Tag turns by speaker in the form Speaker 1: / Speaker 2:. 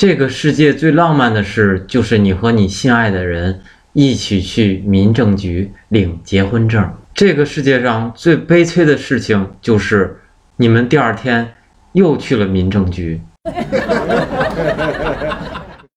Speaker 1: 这个世界最浪漫的事就是你和你心爱的人一起去民政局领结婚证。这个世界上最悲催的事情就是你们第二天又去了民政局。